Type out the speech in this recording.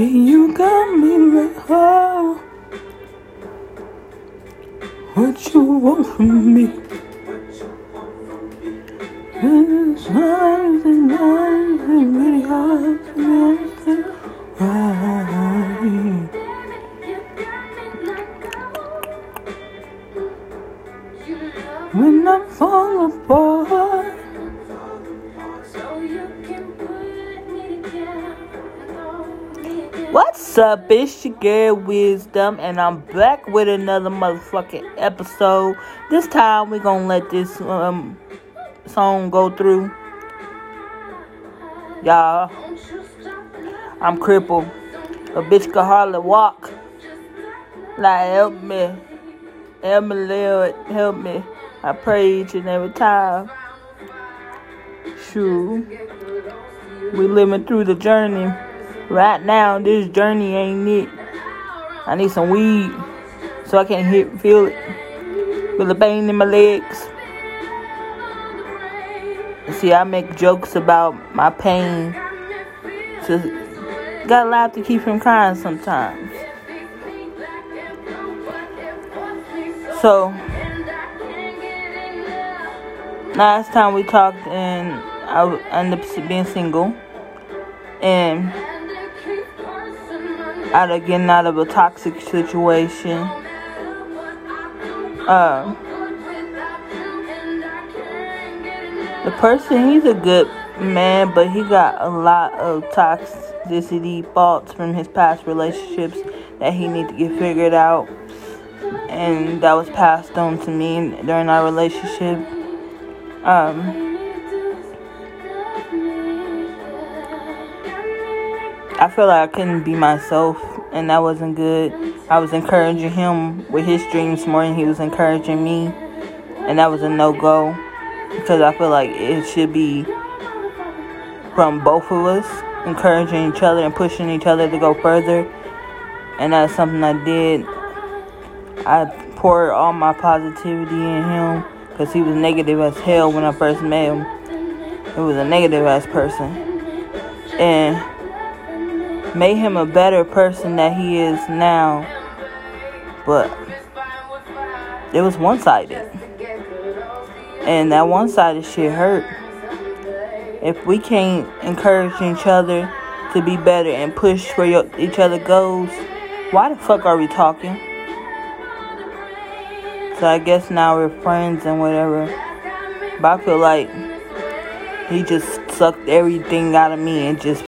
You got me like, oh, what you want from me? It's hard and hard and really hard me to right. When I fall apart, What's up? It's your girl Wisdom, and I'm back with another motherfucking episode. This time we're gonna let this um song go through. Y'all, I'm crippled. A bitch can hardly walk. Like, help me. Help me, Lord. Help me. I pray each and every time. Sure. We living through the journey. Right now, this journey ain't it. I need some weed so I can hit, feel it. Feel the pain in my legs. See, I make jokes about my pain. So, gotta laugh to keep from crying sometimes. So, last time we talked, and I ended up being single. And out of getting out of a toxic situation. Uh, the person, he's a good man, but he got a lot of toxicity faults from his past relationships that he need to get figured out. And that was passed on to me during our relationship. Um, I feel like I couldn't be myself, and that wasn't good. I was encouraging him with his dreams more than he was encouraging me, and that was a no go because I feel like it should be from both of us encouraging each other and pushing each other to go further, and that's something I did. I poured all my positivity in him because he was negative as hell when I first met him. He was a negative ass person, and made him a better person that he is now. But it was one sided. And that one sided shit hurt. If we can't encourage each other to be better and push for your, each other goals, why the fuck are we talking? So I guess now we're friends and whatever. But I feel like he just sucked everything out of me and just